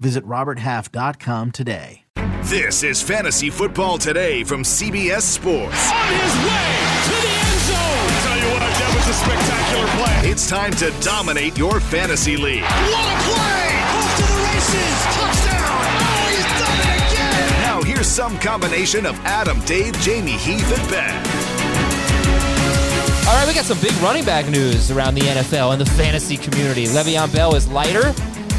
Visit RobertHalf.com today. This is Fantasy Football Today from CBS Sports. On his way to the end zone. Tell you what, that was a spectacular play. It's time to dominate your fantasy league. What a play! Off to the races. Touchdown. Oh, he's done it again. Now here's some combination of Adam, Dave, Jamie, Heath, and Ben. All right, we got some big running back news around the NFL and the fantasy community. Le'Veon Bell is lighter.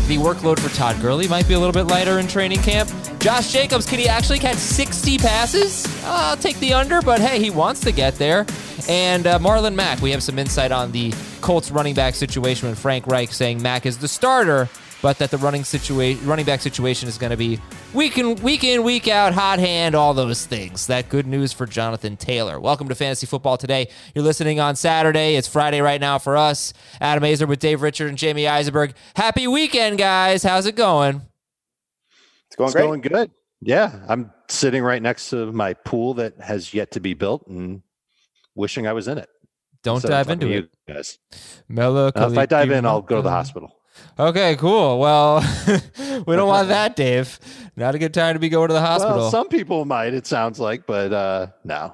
The workload for Todd Gurley might be a little bit lighter in training camp. Josh Jacobs, can he actually catch 60 passes? Uh, I'll take the under, but hey, he wants to get there. And uh, Marlon Mack, we have some insight on the Colts running back situation with Frank Reich saying Mack is the starter, but that the running situation, running back situation is going to be week in, week in, week out, hot hand, all those things. That good news for Jonathan Taylor. Welcome to Fantasy Football today. You're listening on Saturday. It's Friday right now for us. Adam Aizer with Dave Richard and Jamey Eisenberg. Happy weekend, guys. How's it going? It's going it's great. going good. Yeah, I'm sitting right next to my pool that has yet to be built and wishing I was in it. Don't So dive into it. guys. Mela Uh, if I dive in, I'll go to the hospital. Okay, cool. Well, we don't want that, Dave. Not a good time to be going to the hospital. Well, some people might. It sounds like, but uh, no.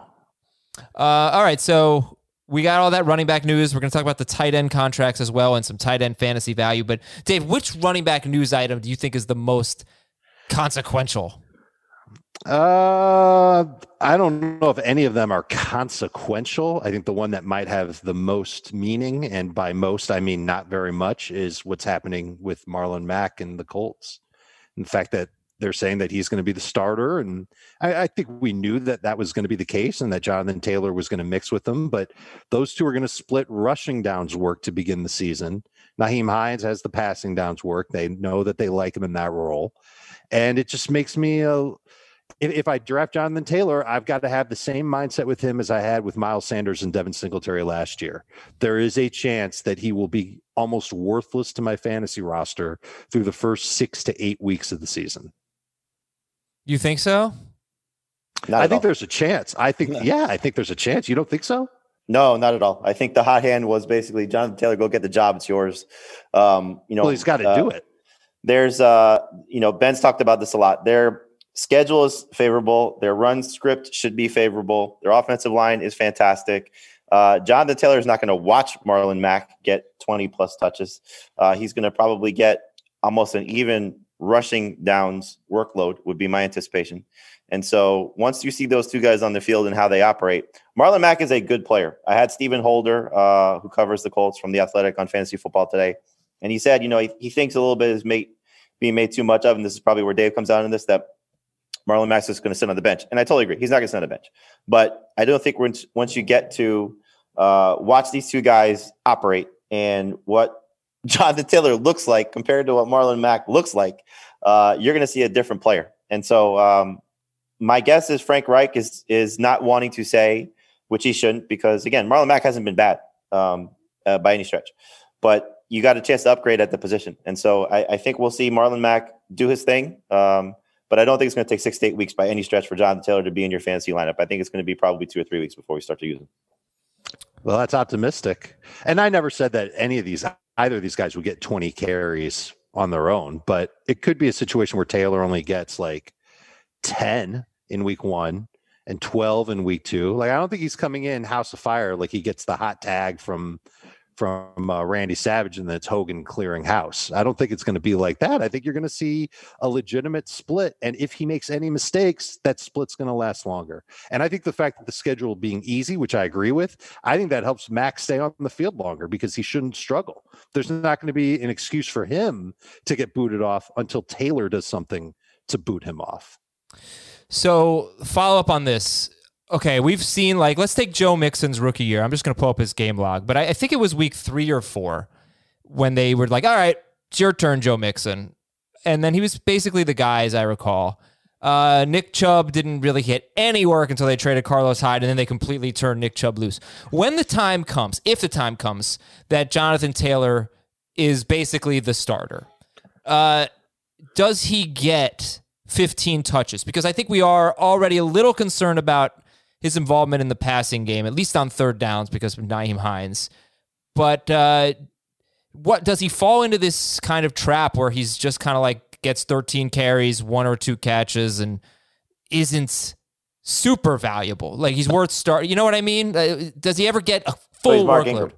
Uh, all right, so we got all that running back news. We're going to talk about the tight end contracts as well and some tight end fantasy value. But Dave, which running back news item do you think is the most consequential? Uh, I don't know if any of them are consequential. I think the one that might have the most meaning, and by most I mean not very much, is what's happening with Marlon Mack and the Colts. In fact, that they're saying that he's going to be the starter, and I, I think we knew that that was going to be the case, and that Jonathan Taylor was going to mix with them. But those two are going to split rushing downs work to begin the season. Nyheim Hines has the passing downs work. They know that they like him in that role, and it just makes me a if, if I draft Jonathan Taylor, I've got to have the same mindset with him as I had with Miles Sanders and Devin Singletary last year. There is a chance that he will be almost worthless to my fantasy roster through the first six to eight weeks of the season. You think so? Not I think all. there's a chance. I think, yeah, I think there's a chance. You don't think so? No, not at all. I think the hot hand was basically Jonathan Taylor, go get the job. It's yours. Um, you know, Well, he's got to uh, do it. There's, uh, you know, Ben's talked about this a lot. Their schedule is favorable. Their run script should be favorable. Their offensive line is fantastic. Uh, Jonathan Taylor is not going to watch Marlon Mack get 20 plus touches. Uh, he's going to probably get almost an even rushing downs workload, would be my anticipation. And so once you see those two guys on the field and how they operate, Marlon Mack is a good player. I had Stephen Holder, uh, who covers the Colts from the Athletic on Fantasy Football today, and he said, you know, he, he thinks a little bit is made, being made too much of, and this is probably where Dave comes out in this that Marlon Mack is going to sit on the bench, and I totally agree. He's not going to sit on the bench, but I don't think once once you get to uh, watch these two guys operate and what Jonathan Taylor looks like compared to what Marlon Mack looks like, uh, you're going to see a different player. And so, um, my guess is Frank Reich is is not wanting to say, which he shouldn't, because again, Marlon Mack hasn't been bad um, uh, by any stretch, but you got a chance to upgrade at the position, and so I, I think we'll see Marlon Mack do his thing. Um, but I don't think it's going to take six to eight weeks by any stretch for Jonathan Taylor to be in your fantasy lineup. I think it's going to be probably two or three weeks before we start to use him. Well, that's optimistic. And I never said that any of these, either of these guys would get 20 carries on their own, but it could be a situation where Taylor only gets like 10 in week one and 12 in week two. Like, I don't think he's coming in house of fire like he gets the hot tag from from uh, Randy Savage and then it's Hogan clearing house. I don't think it's going to be like that. I think you're going to see a legitimate split. And if he makes any mistakes, that split's going to last longer. And I think the fact that the schedule being easy, which I agree with, I think that helps Mack's stay on the field longer because he shouldn't struggle. There's not going to be an excuse for him to get booted off until Taylor does something to boot him off. So follow up on this. Okay, we've seen like let's take Joe Mixon's rookie year. I'm just going to pull up his game log, but I, I think it was week three or four when they were like, "All right, it's your turn, Joe Mixon," and then he was basically the guy, as I recall. Uh, Nick Chubb didn't really hit any work until they traded Carlos Hyde, and then they completely turned Nick Chubb loose. When the time comes, if the time comes, that Jonathan Taylor is basically the starter, uh, does he get 15 touches? Because I think we are already a little concerned about his involvement in the passing game, at least on third downs, because of Nyheim Hines. But uh, what does he fall into this kind of trap where he's just kind of like gets 13 carries, one or two catches, and isn't super valuable? Like he's worth start. You know what I mean? Uh, does he ever get a full Mark workload?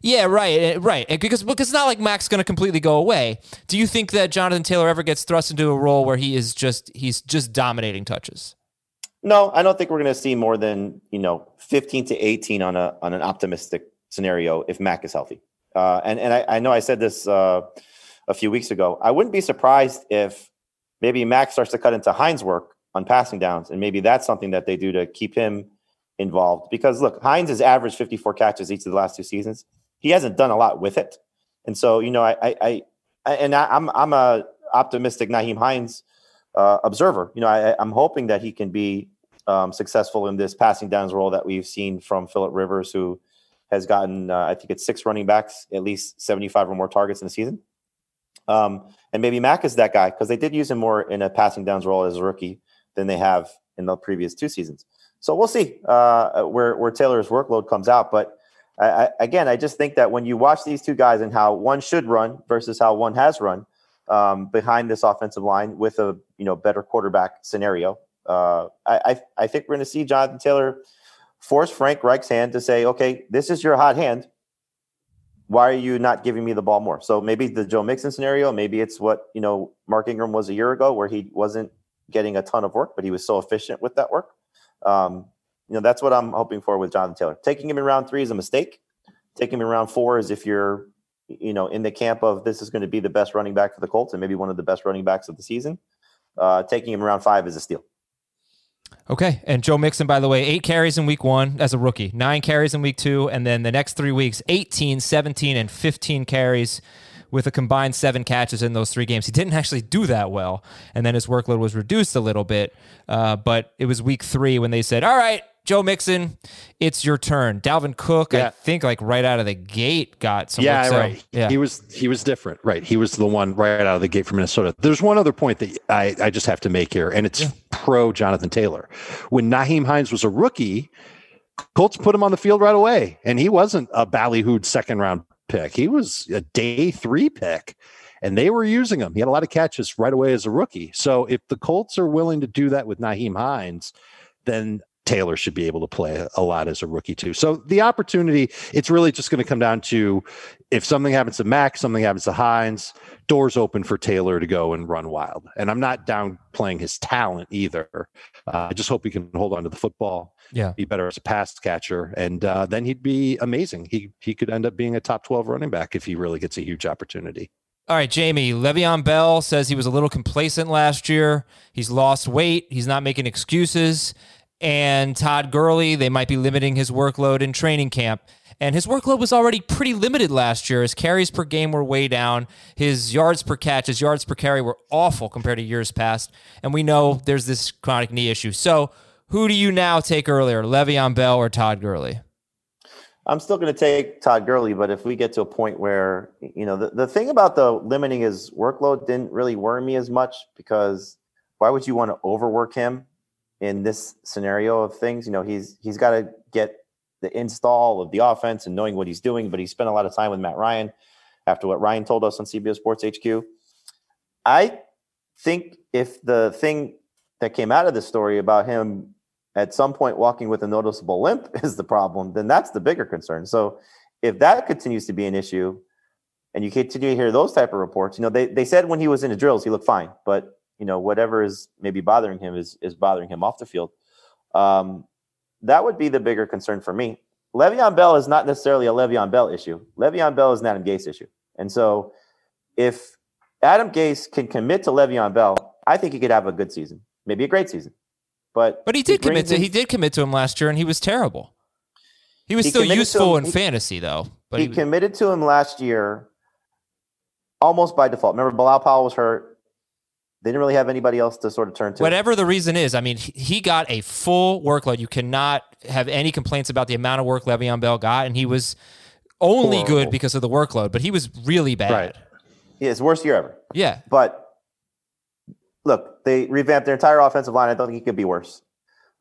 Yeah, right, uh, right. Because because it's not like Mack's going to completely go away. Do you think that Jonathan Taylor ever gets thrust into a role where he is just he's just dominating touches? No, I don't think we're going to see more than you know 15 to 18 on a on an optimistic scenario if Mack is healthy. Uh, and and I, I know I said this uh, a few weeks ago. I wouldn't be surprised if maybe Mack starts to cut into Hines' work on passing downs, and maybe that's something that they do to keep him involved. Because look, Hines has averaged 54 catches each of the last two seasons. He hasn't done a lot with it, and so you know I I, I and I, I'm I'm a optimistic Nyheim Hines uh, observer. You know I, I'm hoping that he can be um, successful in this passing downs role that we've seen from Philip Rivers, who has gotten, uh, I think it's six running backs, at least 75 or more targets in the season. Um, and maybe Mack is that guy because they did use him more in a passing downs role as a rookie than they have in the previous two seasons. So we'll see uh, where where Taylor's workload comes out. But I, I, again, I just think that when you watch these two guys and how one should run versus how one has run um, behind this offensive line with a you know better quarterback scenario, uh, I, I think we're going to see Jonathan Taylor force Frank Reich's hand to say, okay, this is your hot hand. Why are you not giving me the ball more? So maybe the Joe Mixon scenario, maybe it's what, you know, Mark Ingram was a year ago where he wasn't getting a ton of work, but he was so efficient with that work. Um, you know, that's what I'm hoping for with Jonathan Taylor. Taking him in round three is a mistake. Taking him in round four is if you're, you know, in the camp of this is going to be the best running back for the Colts and maybe one of the best running backs of the season. Uh, taking him around five is a steal. Okay. And Joe Mixon, by the way, eight carries in week one as a rookie, nine carries in week two, and then the next three weeks, 18, 17, and 15 carries with a combined seven catches in those three games. He didn't actually do that well. And then his workload was reduced a little bit. Uh, but it was week three when they said, all right, Joe Mixon, it's your turn. Dalvin Cook, Yeah. I think, like right out of the gate, got some. yeah, right. Yeah. He was he was different, right? He was the one right out of the gate from Minnesota. There's one other point that I, I just have to make here, and it's pro Jonathan Taylor. When Nyheim Hines was a rookie, Colts put him on the field right away, and he wasn't a ballyhooed second round pick. He was a day three pick. And they were using him. He had a lot of catches right away as a rookie. So if the Colts are willing to do that with Nyheim Hines, then Taylor should be able to play a lot as a rookie too. So the opportunity, it's really just going to come down to if something happens to Mack, something happens to Hines, doors open for Taylor to go and run wild. And I'm not downplaying his talent either. Uh, I just hope he can hold on to the football, Yeah. be better as a pass catcher, and uh, then he'd be amazing. He he could end up being a top 12 running back if he really gets a huge opportunity. All right, Jamie. Le'Veon Bell says he was a little complacent last year. He's lost weight. He's not making excuses. And Todd Gurley, they might be limiting his workload in training camp. And his workload was already pretty limited last year. His carries per game were way down. His yards per catch, his yards per carry were awful compared to years past. And we know there's this chronic knee issue. So who do you now take earlier, Le'Veon Bell or Todd Gurley? I'm still going to take Todd Gurley, but if we get to a point where, you know, the, the thing about the limiting his workload didn't really worry me as much because why would you want to overwork him in this scenario of things? You know, he's he's got to get the install of the offense and knowing what he's doing, but he spent a lot of time with Matt Ryan after what Ryan told us on CBS Sports HQ. I think if the thing that came out of this story about him at some point walking with a noticeable limp is the problem, then that's the bigger concern. So if that continues to be an issue and you continue to hear those type of reports, you know, they, they said when he was in the drills, he looked fine, but you know, whatever is maybe bothering him is, is bothering him off the field. Um, that would be the bigger concern for me. Le'Veon Bell is not necessarily a Le'Veon Bell issue. Le'Veon Bell is an Adam Gase issue. And so if Adam Gase can commit to Le'Veon Bell, I think he could have a good season, maybe a great season. But But he did commit to in- he did commit to him last year, and he was terrible. He was He still useful him- in he- fantasy, though. But he he, committed to him last year almost by default. Remember, Bilal Powell was hurt. They didn't really have anybody else to sort of turn to. Whatever the reason is, I mean, he- he got a full workload. You cannot have any complaints about the amount of work Le'Veon Bell got, and he was only good because of the workload, but he was really bad. Right. Yeah, it's worst year ever. Yeah. But look, they revamped their entire offensive line. I don't think it could be worse.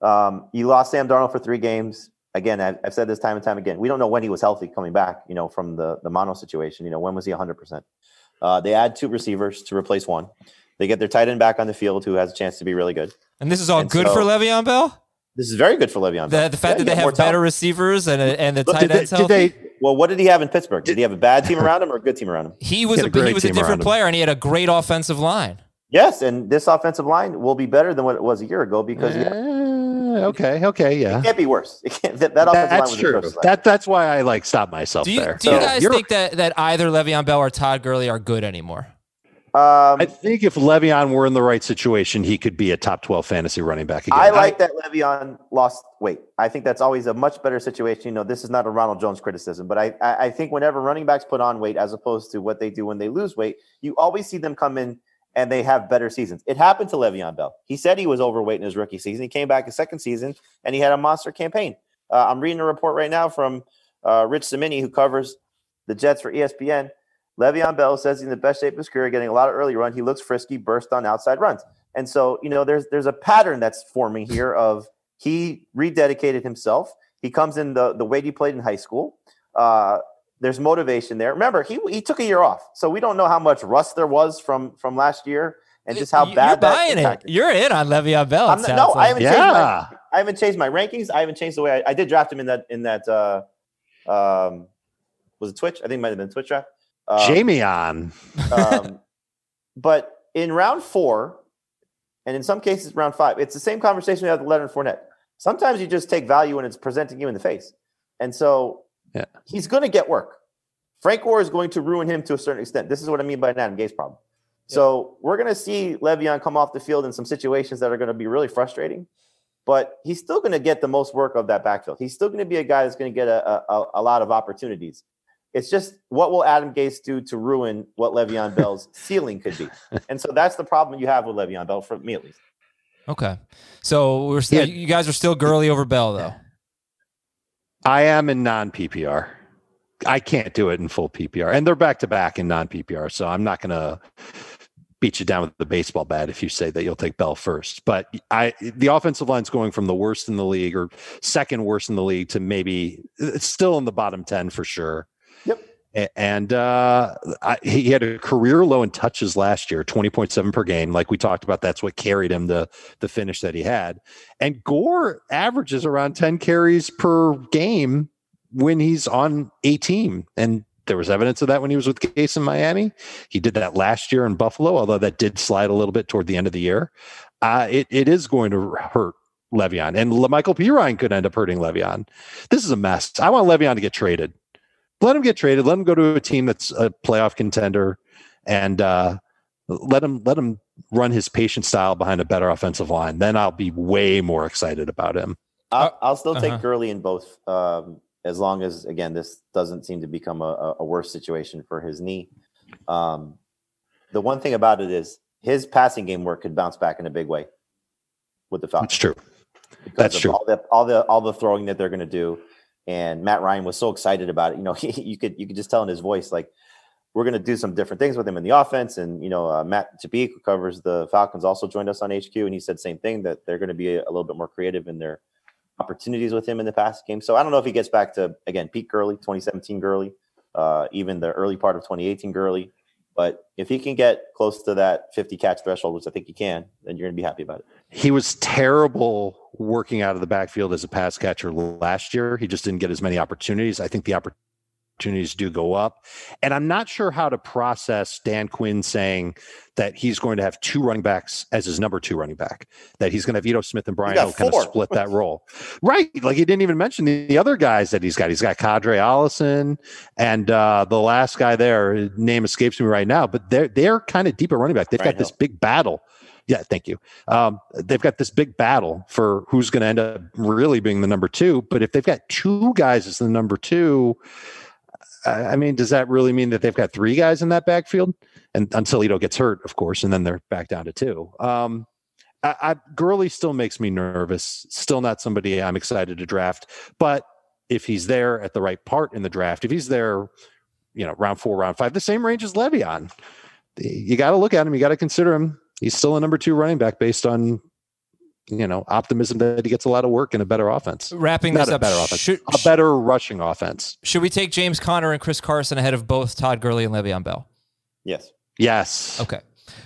Um, you lost Sam Darnold for three games. Again, I've, I've said this time and time again. We don't know when he was healthy coming back. You know, from the the mono situation. You know, when was he 100? percent uh, They add two receivers to replace one. They get their tight end back on the field, who has a chance to be really good. And this is all And good so- for Le'Veon Bell? This is very good for Le'Veon. The, Bell. the fact Yeah, that they have better talent. receivers and, and the Look, tight Did they, did healthy? they Well, what did he have in Pittsburgh? Did he have a bad team around him or a good team around him? he was He a, a he was a different player and he had a great offensive line. Yes, and this offensive line will be better than what it was a year ago because he Eh, okay, okay, yeah. it can't be worse. It can't, that, that offensive line That's was true. atrocious last That that's why I like stop myself Do you, there. do you So, guys you're- think that, that either Le'Veon Bell or Todd Gurley are good anymore? Um, I think if Le'Veon were in the right situation, he could be a top twelve fantasy running back again. I like that Le'Veon lost weight. I think that's always a much better situation. You know, this is not a Ronald Jones criticism, but I, I I think whenever running backs put on weight as opposed to what they do when they lose weight, you always see them come in and they have better seasons. It happened to Le'Veon Bell. He said he was overweight in his rookie season. He came back his second season and he had a monster campaign. Uh, I'm reading a report right now from uh, Rich Cimini, who covers the Jets for ESPN. Le'Veon Bell says he's in the best shape of his career, getting a lot of early run. He looks frisky, burst on outside runs. And so, you know, there's there's a pattern that's forming here of he rededicated himself. He comes in the the weight he played in high school. Uh, there's motivation there. Remember, he he took a year off, so we don't know how much rust there was from from last year and just how bad You're that buying it. You're in on Le'Veon Bell. I'm not- no, sounds I haven't changed my. I haven't changed my rankings. I haven't changed the way I, I did draft him in that in that uh, um, was it Twitch? I think it might have been Twitch draft. Um, Jamie on. um, but in round four, and in some cases round five, it's the same conversation we had with Leonard Fournette. Sometimes you just take value when it's presenting you in the face, and so Yeah. he's going to get work. Frank Gore is going to ruin him to a certain extent. This is what I mean by an Adam Gase problem. So we're going to see Le'Veon come off the field in some situations that are going to be really frustrating, but he's still going to get the most work of that backfield. He's still going to be a guy that's going to get a, a, a lot of opportunities. It's just what will Adam Gase do to ruin what Le'Veon Bell's ceiling could be, and so that's the problem you have with Le'Veon Bell, for me at least. Okay. So we're still, Yeah. you guys are still Gurley over Bell, though. I am in non PPR. I can't do it in full PPR, and they're back to back in non PPR. So I'm not going to beat you down with the baseball bat if you say that you'll take Bell first. But I, the offensive line's going from the worst in the league or second worst in the league to maybe it's still in the bottom ten for sure. And uh, I, he had a career low in touches last year, 20.7 per game. Like we talked about, that's what carried him to the finish that he had. And Gore averages around 10 carries per game when he's on a team. And there was evidence of that when he was with Gase in Miami. He did that last year in Buffalo, although that did slide a little bit toward the end of the year. Uh, it, it is going to hurt Le'Veon. And Le- Michael. Ryan could end up hurting Le'Veon. This is a mess. I want Le'Veon to get traded. Let him get traded. Let him go to a team that's a playoff contender and uh, let him let him run his patient style behind a better offensive line. Then I'll be way more excited about him. I'll, I'll still take uh-huh. Gurley in both, um, as long as again this doesn't seem to become a, a- a worse situation for his knee. Um, the one thing about it is his passing game work could bounce back in a big way with the Falcons. That's true. because That's of true. All the all the all the throwing that they're going to do, and Matt Ryan was so excited about it. You know, you could you could just tell in his voice like we're going to do some different things with him in the offense. And you know, uh, Matt Tabeek, who covers the Falcons, also joined us on HQ, and he said same thing that they're going to be a, a little bit more creative in their opportunities with him in the past game. So I don't know if he gets back to again Pete Gurley, 2017 Gurley, uh, even the early part of 2018 Gurley. But if he can get close to that 50 catch threshold, which I think he can, then you're going to be happy about it. He was terrible working out of the backfield as a pass catcher last year. He just didn't get as many opportunities. I think the opportunities do go up. And I'm not sure how to process Dan Quinn saying that he's going to have two running backs as his number two running back, that he's going to have Ito Smith and Brian Hill kind of split that role. Right. Like he didn't even mention the, the other guys that he's got. He's got Qadree Ollison and uh, the last guy there, name escapes me right now, but they're, they're kind of deep at running back. They've Brian got this big battle. Yeah, thank you. Um, they've got this big battle for who's going to end up really being the number two. But if they've got two guys as the number two, I mean, does that really mean that they've got three guys in that backfield? And until Ito gets hurt, of course, and then they're back down to two. Um, I, I, Gurley still makes me nervous. Still not somebody I'm excited to draft. But if he's there at the right part in the draft, if he's there, you know, round four, round five, the same range as Le'Veon, you got to look at him. You got to consider him. He's still a number two running back based on you know optimism that he gets a lot of work in a better offense. Wrapping Not this a up, better offense, should, a better rushing offense. should we take James Conner and Chris Carson ahead of both Todd Gurley and Le'Veon Bell? Yes. Yes. Okay,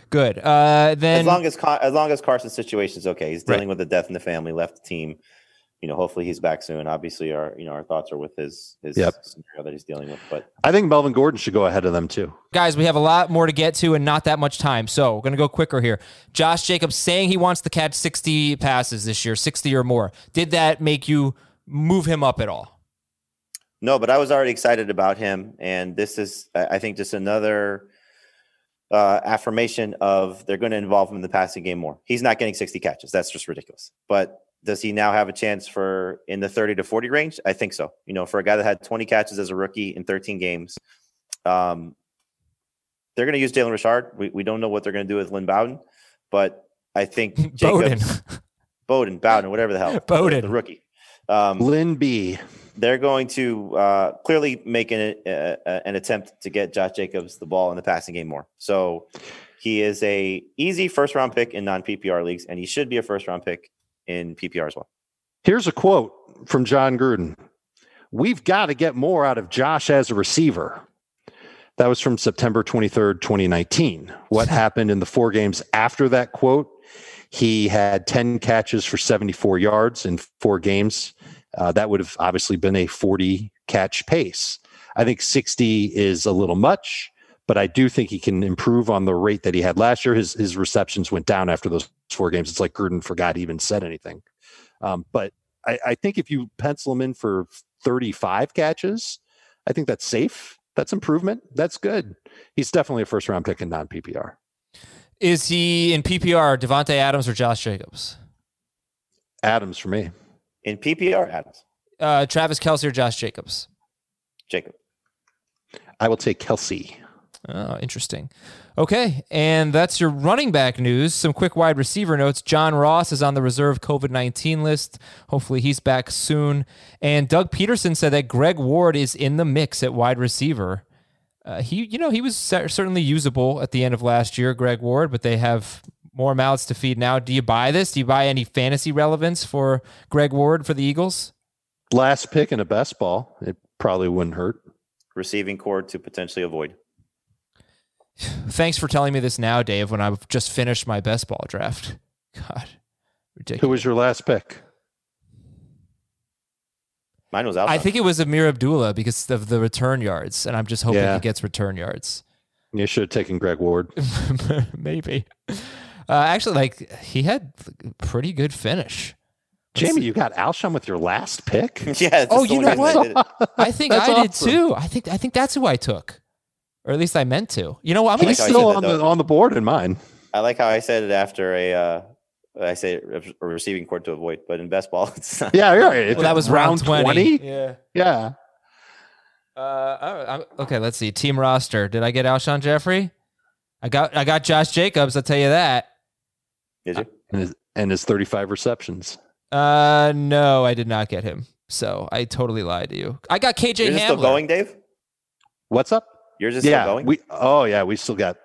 good. Uh, then as long as Con- as long as Carson's situation is okay, he's dealing with a death in the family, left the team. You know, hopefully he's back soon. Obviously, our you know our thoughts are with his his Yep. scenario that he's dealing with. But I think Melvin Gordon should go ahead of them too. guys, we have a lot more to get to and not that much time. So we're going to go quicker here. Josh Jacobs saying he wants to catch 60 passes this year, 60 or more. Did that make you move him up at all? no, but I was already excited about him, and this is I I think just another uh, affirmation of they're going to involve him in the passing game more. He's not getting 60 catches. That's just ridiculous. But does he now have a chance for in the 30 to 40 range? I think so. You know, for a guy that had 20 catches as a rookie in 13 games, um, they're going to use Jalen Richard. We, we don't know what they're going to do with Lynn Bowden, but I think Bowden. Jacobs, Bowden, Bowden, whatever the hell, Bowden. the rookie. Um, Lynn B. they're going to uh, clearly make an, uh, uh, an attempt to get Josh Jacobs the ball in the passing game more. So he is a easy first round pick in non PPR leagues, and he should be a first round pick in PPR as well. Here's a quote from Jon Gruden. We've got to get more out of Josh as a receiver. That was from September 23rd, 2019. What happened in the four games after that quote? He had 10 catches for 74 yards in four games. Uh, that would have obviously been a 40 catch pace. I think 60 is a little much, but I do think he can improve on the rate that he had last year. His his receptions went down after those four games. It's like Gruden forgot he even said anything. Um, but I, I think if you pencil him in for 35 catches, I think that's safe. That's improvement. That's good. He's definitely a first round pick in non PPR. Is he in PPR, Davante Adams or Josh Jacobs? Adams for me. In PPR, Adams, Uh, Travis Kelce or Josh Jacobs? Jacob. I will take Kelce. Oh, interesting. Okay, and that's your running back news. Some quick wide receiver notes. John Ross is on the reserve COVID 19 list. Hopefully, he's back soon. And Doug Pederson said that Greg Ward is in the mix at wide receiver. Uh, he, you know, he was certainly usable at the end of last year, Greg Ward, but they have more mouths to feed now. Do you buy this? Do you buy any fantasy relevance for Greg Ward for the Eagles? Last pick in a best ball. It probably wouldn't hurt. Receiving cord to potentially avoid. Thanks for telling me this now, Dave, when I've just finished my best ball draft. God, ridiculous. Who was your last pick? Mine was out. I think it was Ameer Abdullah because of the return yards, and I'm just hoping Yeah. he gets return yards. You should have taken Greg Ward. Maybe. Uh, actually, like he had pretty good finish. Jamie, you got Alshon with your last pick? yeah. Oh, you know what? I think That's I did awesome. too. I think I think that's who I took, or at least I meant to. You know what? I'm gonna He's how still on that, the though. on the board in mine. I like how I said it after a. Uh, I say a receiving court to avoid, but in best ball, it's not. Yeah, you're right. Well, that was round twenty. Yeah. Yeah. Uh, all right, I'm- okay, let's see. Team roster. Did I get Alshon Jeffery? I got I got Josh Jacobs. I'll tell you that. Did you? And his, and his 35 receptions. Uh, no, I did not get him. So I totally lied to you. I got KJ You're Hamler. still going, Dave? What's up? You're just yeah. still going? We oh yeah, we still got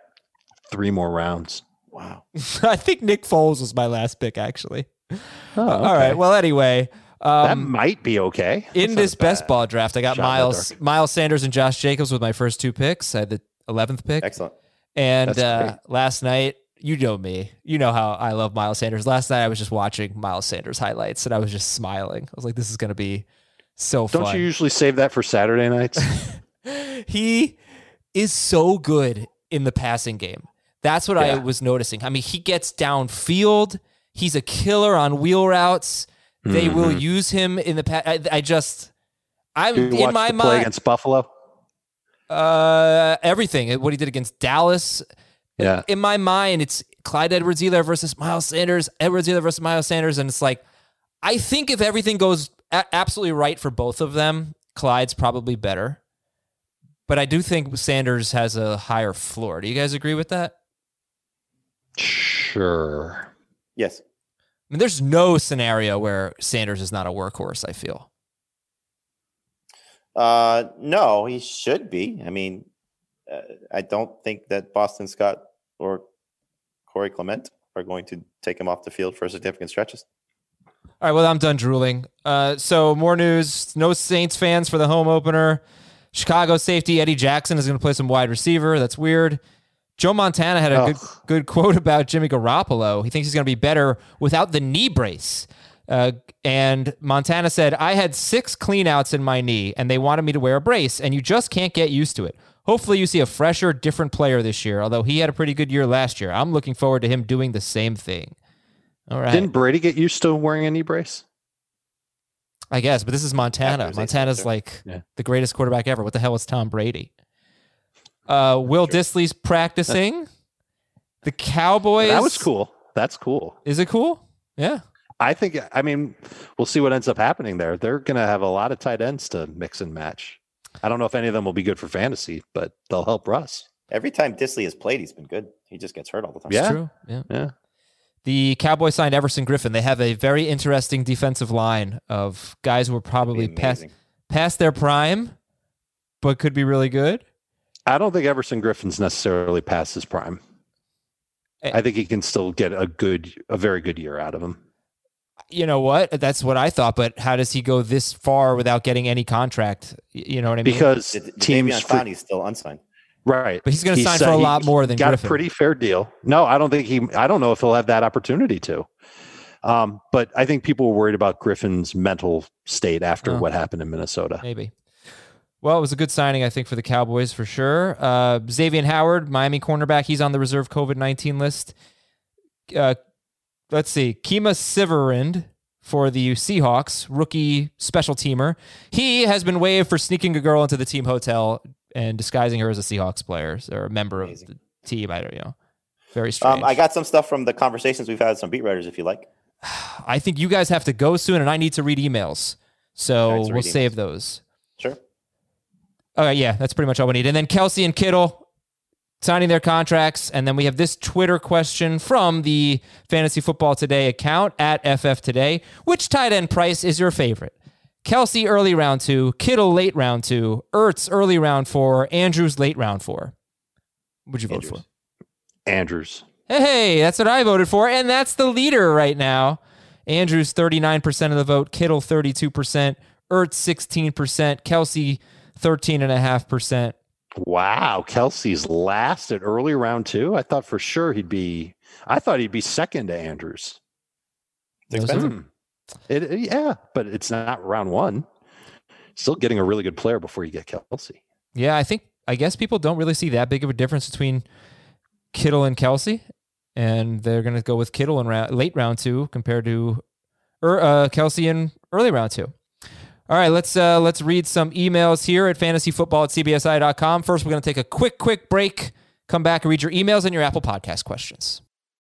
three more rounds. wow. I think Nick Foles was my last pick, actually. Oh, All right. Well, anyway, that um, might be okay. in this not best ball draft, I got Shot Miles. Miles Sanders and Josh Jacobs with my first two picks. I had the eleventh pick, Excellent. and uh, last night, you know me, you know how I love Miles Sanders. Last night, I was just watching Miles Sanders highlights, and I was just smiling. I was like, "This is going to be so fun. Don't you usually save that for Saturday nights? he is so good in the passing game. That's what I was noticing. I mean, he gets downfield. He's a killer on wheel routes. They will use him in the pass. I, I just, I'm Mm-hmm. In my mind. against Buffalo. Uh, everything. What he did against Dallas. Yeah. In my mind, it's Clyde Edwards-Helaire versus Miles Sanders. Edwards-Helaire versus Miles Sanders, and it's like, I think if everything goes a- absolutely right for both of them, Clyde's probably better. But I do think Sanders has a higher floor. Do you guys agree with that? Sure. Yes. I mean, there's no scenario where Sanders is not a workhorse. I feel. Uh, no, he should be. I mean, uh, I don't think that Boston Scott or Corey Clement are going to take him off the field for significant stretches. All right, well, I'm done drooling. Uh, so more news: no Saints fans for the home opener. Chicago safety Eddie Jackson is going to play some wide receiver. That's weird. Joe Montana had a good good quote about Jimmy Garoppolo. He thinks he's going to be better without the knee brace. Uh, and Montana said, I had six cleanouts in my knee, and they wanted me to wear a brace, and you just can't get used to it. Hopefully, you see a fresher, different player this year, although he had a pretty good year last year. I'm looking forward to him doing the same thing. All right. Didn't Brady get used to wearing a knee brace? I guess, but this is Montana. After Montana's ACL, like Yeah. the greatest quarterback ever. What the hell is Tom Brady? Uh, Will Dissly's practicing. The Cowboys. That was cool. That's cool. Is it cool? Yeah. I think. I mean, we'll see what ends up happening there. They're going to have a lot of tight ends to mix and match. I don't know if any of them will be good for fantasy, but they'll help Russ. Every time Dissly has played, he's been good. He just gets hurt all the time. Yeah. True. Yeah. Yeah. The Cowboys signed Everson Griffen. They have a very interesting defensive line of guys who are probably past past their prime, but could be really good. I don't think Everson Griffen's necessarily past his prime. Eh. I think he can still get a good, a very good year out of him. You know what? That's what I thought. But how does he go this far without getting any contract? You know what I mean? Because D- D- teams, Davion fre- Clowney's still unsigned. Right? But he's gonna sign said for a lot more than Griffen. got Griffen. a pretty fair deal. No, I don't think he. I don't know if he'll have that opportunity to. Um, but I think people were worried about Griffen's mental state after Oh. what happened in Minnesota. Maybe. Well, it was a good signing, I think, for the Cowboys for sure. Uh, Xavien Howard, Miami cornerback, he's on the reserve COVID 19 list. Uh, let's see. Kemah Siverand for the Seahawks, rookie special teamer. He has been waived for sneaking a girl into the team hotel and disguising her as a Seahawks player or a member Amazing. of the team. I don't know. Very strange. Um, I got some stuff from the conversations we've had with some beat writers, if you like. I think you guys have to go soon, and I need to read emails. So All right, so we'll read save those. Sure. All right, yeah, that's pretty much all we need. And then Kelce and Kittle signing their contracts. And then we have this Twitter question from the Fantasy Football Today account at FF Today. Which tight end price is your favorite? Kelce early round two, Kittle late round two, Ertz early round four, Andrews late round four. Would you vote Andrews. for? Andrews. Hey, that's what I voted for. And that's the leader right now. Andrews, 39% of the vote. Kittle, 32%. Ertz, 16%. Kelce, 13.5%. Wow, Kelce's last at early round two. I thought for sure he'd be. I thought he'd be second to Andrews. Those are-. Hmm. It, yeah, but it's not round one. Still getting a really good player before you get Kelce. Yeah, I think, I guess people don't really see that big of a difference between Kittle and Kelce. And they're going to go with Kittle in round, late round two compared to er, uh, Kelce in early round two. All right, let's uh, let's read some emails here at fantasyfootball at cbsi.com. First, we're going to take a quick, quick break. Come back and read your emails and your Apple Podcast questions.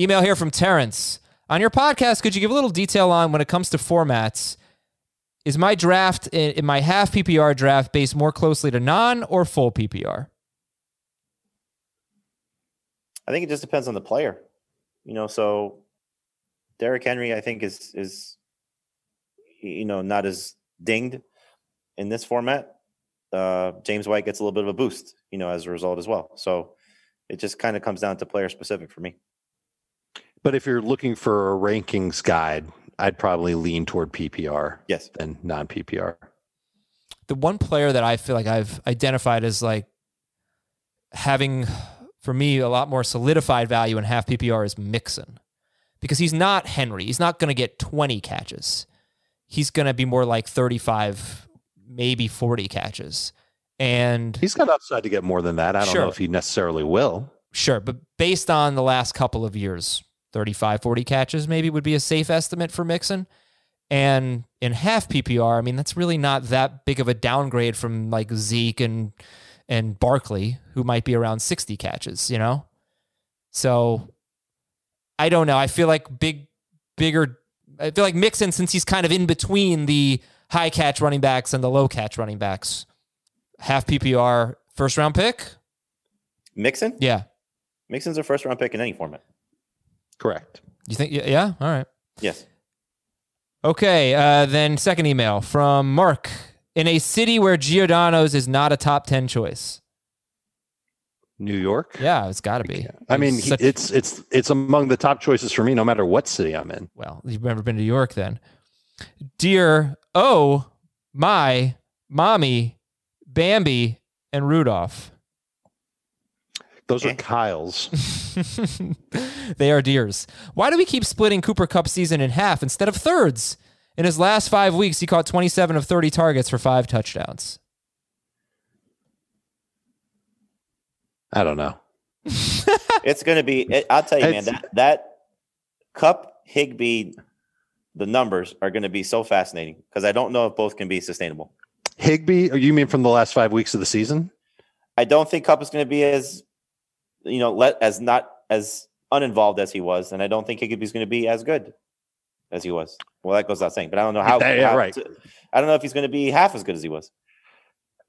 Email here from Terrence. On your podcast, could you give a little detail on when it comes to formats? Is my draft in, in my half PPR draft based more closely to non or full PPR? I think it just depends on the player. You know, so Derrick Henry, I think, is is you know not as dinged in this format, uh, James White gets a little bit of a boost, you know, as a result as well. So it just kind of comes down to player specific for me. But if you're looking for a rankings guide, I'd probably lean toward PPR Yes. than non PPR. the one player that I feel like I've identified as like having for me a lot more solidified value in half PPR is Mixon. Because he's not Henry. He's not going to get 20 catches. He's going to be more like 35, maybe 40 catches. And He's got upside to get more than that. I don't Sure. know if he necessarily will. Sure, but based on the last couple of years, 35, 40 catches maybe would be a safe estimate for Mixon. And in half PPR, I mean, that's really not that big of a downgrade from like Zeke and and Barkley, who might be around 60 catches, you know? So I don't know. I feel like big bigger I feel like Mixon, since he's kind of in between the high catch running backs and the low catch running backs, half PPR first round pick. Mixon? Yeah. Mixon's a first round pick in any format. Correct. You think? Yeah. yeah? All right. Yes. Okay. Uh, then second email from Mark. In a city where Giordano's is not a top ten choice. New York. Yeah, it's got to be. I mean, It's he, such- it's it's it's among the top choices for me, no matter what city I'm in. well, you've never been to New York, then. Dear, oh my, mommy, Bambi, and Rudolph. Those Eh. are Kyle's. they are deers. Why do we keep splitting Cooper Kupp season in half instead of thirds? In his last five weeks, he caught 27 of 30 targets for five touchdowns. I don't know. it's going to be. It, I'll tell you, man. That that Kupp Higbee, the numbers are going to be so fascinating because I don't know if both can be sustainable. Higbee, you mean from the last five weeks of the season? I don't think Kupp is going to be as, you know, let as not as uninvolved as he was, and I don't think Higbee's going to be as good as he was. Well, that goes without saying, but I don't know how. Yeah, yeah, how right. to- I don't know if he's going to be half as good as he was.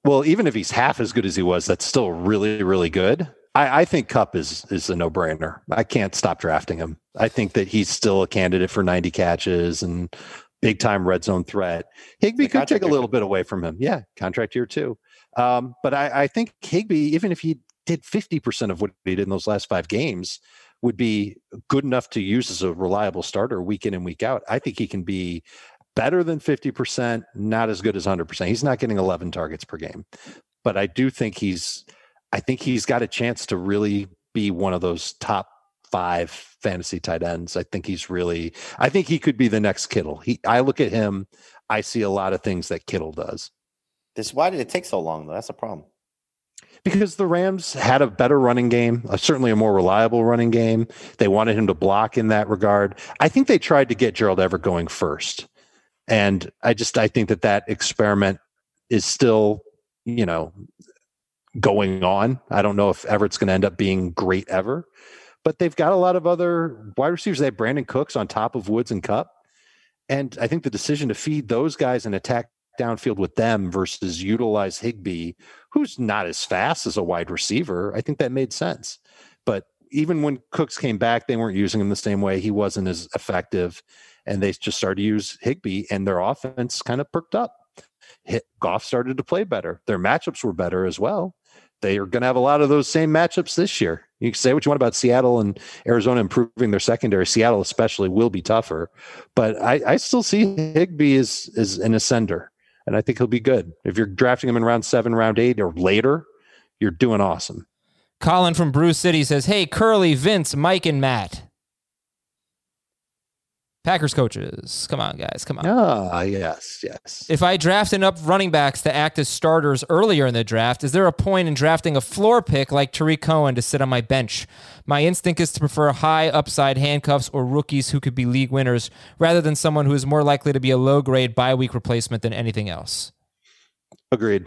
Well, even if he's half as good as he was, that's still really, really good. I, I think Kupp is is a no brainer. I can't stop drafting him. I think that he's still a candidate for 90 catches and big time red zone threat. Higbee could take a little bit away from him. Yeah, contract year two. Um, but I, I think Higbee, even if he did 50% of what he did in those last five games, would be good enough to use as a reliable starter week in and week out. I think he can be better than 50%, not as good as 100%. He's not getting 11 targets per game. But I do think he's I think he's got a chance to really be one of those top 5 fantasy tight ends. I think he's really I think he could be the next Kittle. He I look at him, I see a lot of things that Kittle does. This why did it take so long though? That's a problem. Because the Rams had a better running game, uh, certainly a more reliable running game. They wanted him to block in that regard. I think they tried to get Gerald Everett going first, and I just I think that that experiment is still you know going on. I don't know if Everett's going to end up being great ever, but they've got a lot of other wide receivers. They have Brandin Cooks on top of Woods and Kupp, and I think the decision to feed those guys and attack downfield with them versus utilize Higbee who's not as fast as a wide receiver, I think that made sense. But even when Cooks came back, they weren't using him the same way. He wasn't as effective. And they just started to use Higbee, and their offense kind of perked up. Hit, Goff started to play better. Their matchups were better as well. They are going to have a lot of those same matchups this year. You can say what you want about Seattle and Arizona improving their secondary. Seattle, especially, will be tougher. But I, I still see Higbee as, as an ascender and I think he'll be good. If you're drafting him in round seven, round eight, or later, you're doing awesome. Colin from Brew City says, Hey, Curly, Vince, Mike, and Matt. Packers coaches. Come on, guys. Come on. Ah, yes, yes. If I draft enough running backs to act as starters earlier in the draft, is there a point in drafting a floor pick like Tarik Cohen to sit on my bench? My instinct is to prefer high upside handcuffs or rookies who could be league winners rather than someone who is more likely to be a low grade bye week replacement than anything else. Agreed.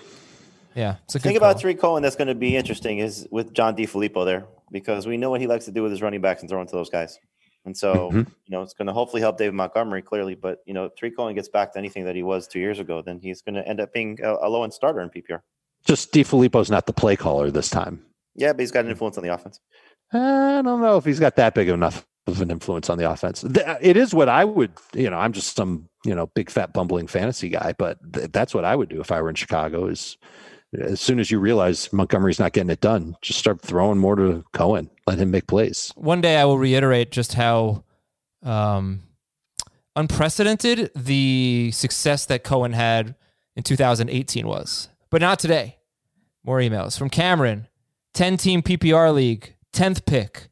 Yeah. It's a The good thing about call. Tarik Cohen that's going to be interesting is with John DeFilippo there because we know what he likes to do with his running backs and throw into those guys. And so, Mhm. you know, it's going to hopefully help David Montgomery clearly. But, you know, if Tarik Cohen gets back to anything that he was two years ago, then he's going to end up being a, a low end starter in PPR. Just DeFilippo's not the play caller this time. Yeah, but he's got an influence on the offense. I don't know if he's got that big enough of an influence on the offense. It is what I would, you know, I'm just some you know, big fat bumbling fantasy guy, but th- that's what I would do if I were in Chicago. Is as soon as you realize Montgomery's not getting it done, just start throwing more to Cohen. Let him make plays. One day I will reiterate just how um, unprecedented the success that Cohen had in 2018 was, but not today. More emails from Cameron, 10 team PPR league, 10th pick.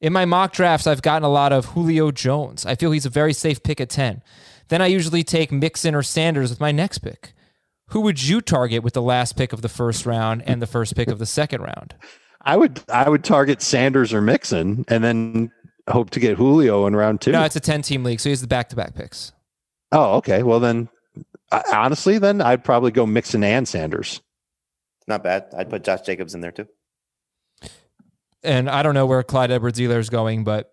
In my mock drafts, I've gotten a lot of Julio Jones. I feel he's a very safe pick at 10. Then I usually take Mixon or Sanders with my next pick. Who would you target with the last pick of the first round and the first pick of the second round? I would I would target Sanders or Mixon and then hope to get Julio in round two. No, it's a 10 team league, so he's the back to back picks. Oh, okay. Well, then, I, honestly, then I'd probably go Mixon and Sanders. Not bad. I'd put Josh Jacobs in there too. And I don't know where Clyde Edwards-Helaire is going, but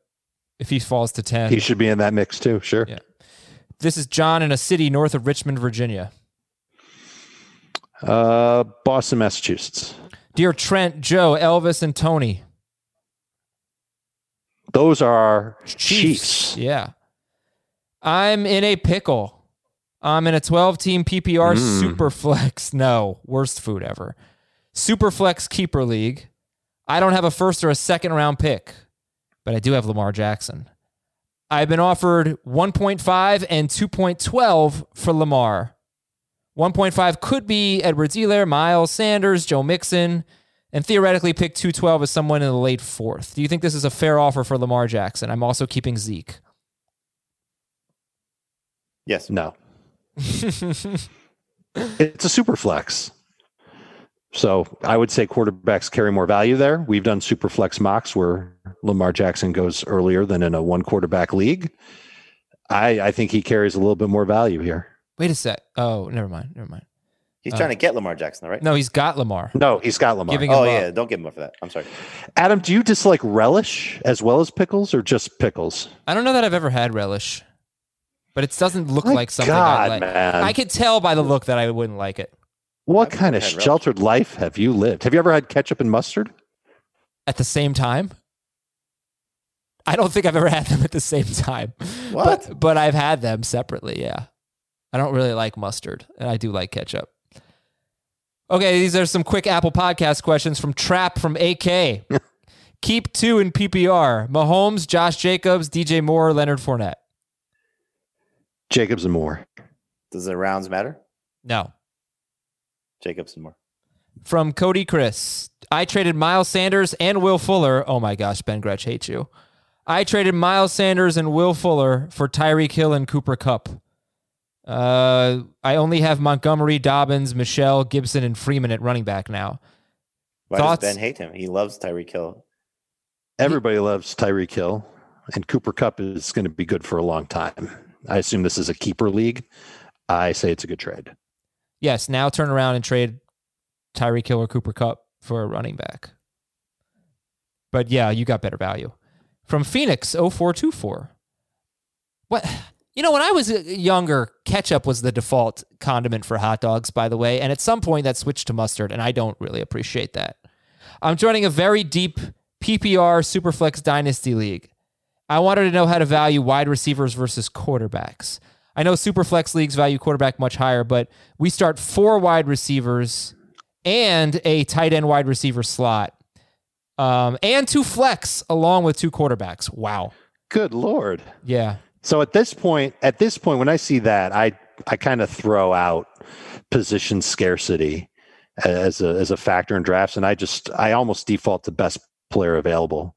if he falls to 10, He should be in that mix too. Sure. Yeah. This is John in a city north of Richmond, Virginia. Uh, Boston, Massachusetts. Dear Trent, Joe, Elvis, and Tony. Those are our Chiefs. Yeah. I'm in a pickle. I'm in a 12 team PPR Mm. super flex. No, worst food ever. Super flex keeper league. I don't have a first or a second round pick, but I do have Lamar Jackson. I've been offered 1.5 and 2.12 for Lamar. 1.5 could be Edwards-Helaire, Miles Sanders, Joe Mixon, and theoretically pick 212 as someone in the late fourth. Do you think this is a fair offer for Lamar Jackson? I'm also keeping Zeke. Yes. No. It's a super flex. So I would say quarterbacks carry more value there. We've done super flex mocks where Lamar Jackson goes earlier than in a one quarterback league. I, I think he carries a little bit more value here. Wait a sec. Oh, never mind. Never mind. He's Uh, trying to get Lamar Jackson, right? No, he's got Lamar. No, he's got Lamar. Giving him Oh up. yeah, don't give him up for that. I'm sorry. Adam, do you dislike relish as well as pickles or just pickles? I don't know that I've ever had relish, but it doesn't look My like something God, I like. man. I could tell by the look that I wouldn't like it. What I've kind of had relish. sheltered life have you lived? Have you ever had ketchup and mustard? At the same time, I don't think I've ever had them at the same time. What? But, but I've had them separately. Yeah, I don't really like mustard, and I do like ketchup. Okay, these are some quick Apple Podcast questions from Trap from AK. Keep two in PPR: Mahomes, Josh Jacobs, DJ Moore, Leonard Fournette. Jacobs and Moore. Does the rounds matter? No. Jacobs and Moore. From Cody Chris. I traded Miles Sanders and Will Fuller. Oh my gosh, Ben Gretch hates you. I traded Miles Sanders and Will Fuller for Tyreek Hill and Cooper Kupp. Uh, I only have Montgomery, Dobbins, Michel, Gibson, and Freeman at running back now. Why Thoughts? does Ben hate him? He loves Tyreek Hill. Everybody loves Tyreek Hill, and Cooper Kupp is going to be good for a long time. I assume this is a keeper league. I say it's a good trade. Yes, now turn around and trade Tyreek Hill or Cooper Kupp for a running back. But yeah, you got better value. From Phoenix 0424. What? You know, when I was uh, younger, ketchup was the default condiment for hot dogs, by the way. And at some point that switched to mustard, and I don't really appreciate that. I'm joining a very deep PPR Superflex Dynasty League. I wanted to know how to value wide receivers versus quarterbacks. I know Superflex leagues value quarterback much higher, but we start four wide receivers and a tight end wide receiver slot, um, and two flex along with two quarterbacks. Wow. Good lord. Yeah. So at this point, at this point, when I see that, I I kind of throw out position scarcity as a as a factor in drafts, and I just I almost default to best player available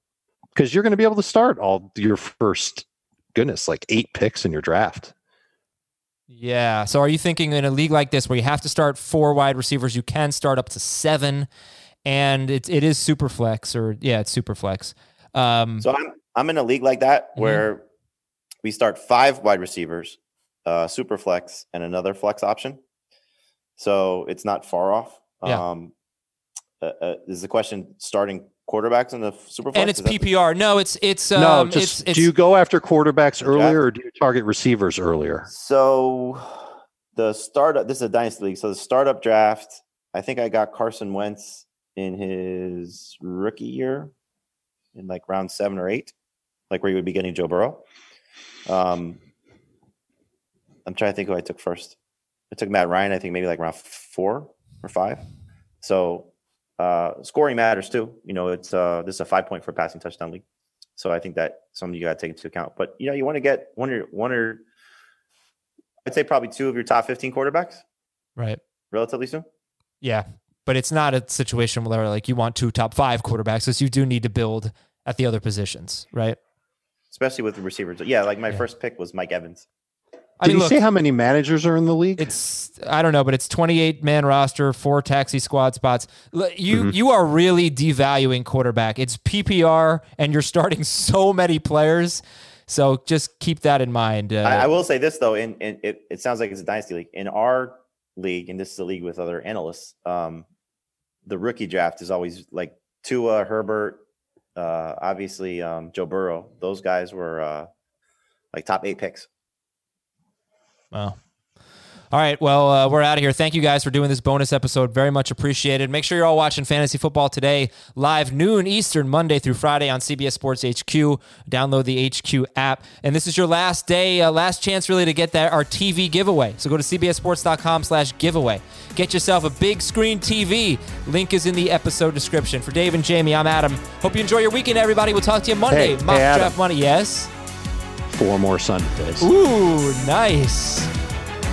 because you're going to be able to start all your first goodness like eight picks in your draft. Yeah. So are you thinking in a league like this where you have to start four wide receivers, you can start up to seven, and it it is super flex or yeah, it's super flex. Um, So I'm I'm in a league like that Mhm. where we start five wide receivers, uh, super flex, and another flex option. So it's not far off. Yeah. Um, uh, uh, is the question starting quarterbacks in the super flex? and it's Is that the- PPR. No, it's it's um, no, just it's, it's do you go after quarterbacks Draft? earlier or do you target receivers earlier? So the startup. This is a dynasty league. So the startup draft. I think I got Carson Wentz in his rookie year, in like round seven or eight, like where you would be getting Joe Burrow. Um, I'm trying to think who I took first. I took Matt Ryan. I think maybe like around four or five. So uh, scoring matters too. You know, it's uh, this is a five point for passing touchdown league. So I think that something you got to take into account. But you know, you want to get one or one or I'd say probably two of your top 15 quarterbacks Right. relatively soon. Yeah. But it's not a situation where like you want two top five quarterbacks, because you do need to build at the other positions, right? Especially with the receivers. Yeah, like my Yeah. first pick was Mike Evans. I Did mean, you look, say how many managers are in the league? it's I don't know, but it's 28 man roster, four taxi squad spots. You Mm-hmm. you are really devaluing quarterback. It's PPR, and you're starting so many players. So just keep that in mind. Uh, I, I will say this though, in, in it, it sounds like it's a dynasty league. In our league, and this is a league with other analysts, um, the rookie draft is always like Tua, Herbert, uh, obviously um, Joe Burrow. Those guys were uh, like top eight picks. Wow. All right. Well, uh, we're out of here. Thank you guys for doing this bonus episode. Very much appreciated. Make sure you're all watching Fantasy Football today, live noon Eastern, Monday through Friday on CBS Sports HQ. Download the HQ app. And this is your last day, uh, last chance really to get that our TV giveaway. So go to cbssports.com slash giveaway. Get yourself a big screen TV. Link is in the episode description. For Dave and Jamey, I'm Adam. Hope you enjoy your weekend, everybody. We'll talk to you Monday. Hey, Mock hey, draft money. Yes. Four more Sundays. Ooh, nice.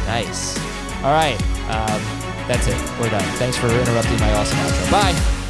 Nice. All right. Um, that's it. We're done. Thanks for interrupting my awesome outro. Bye.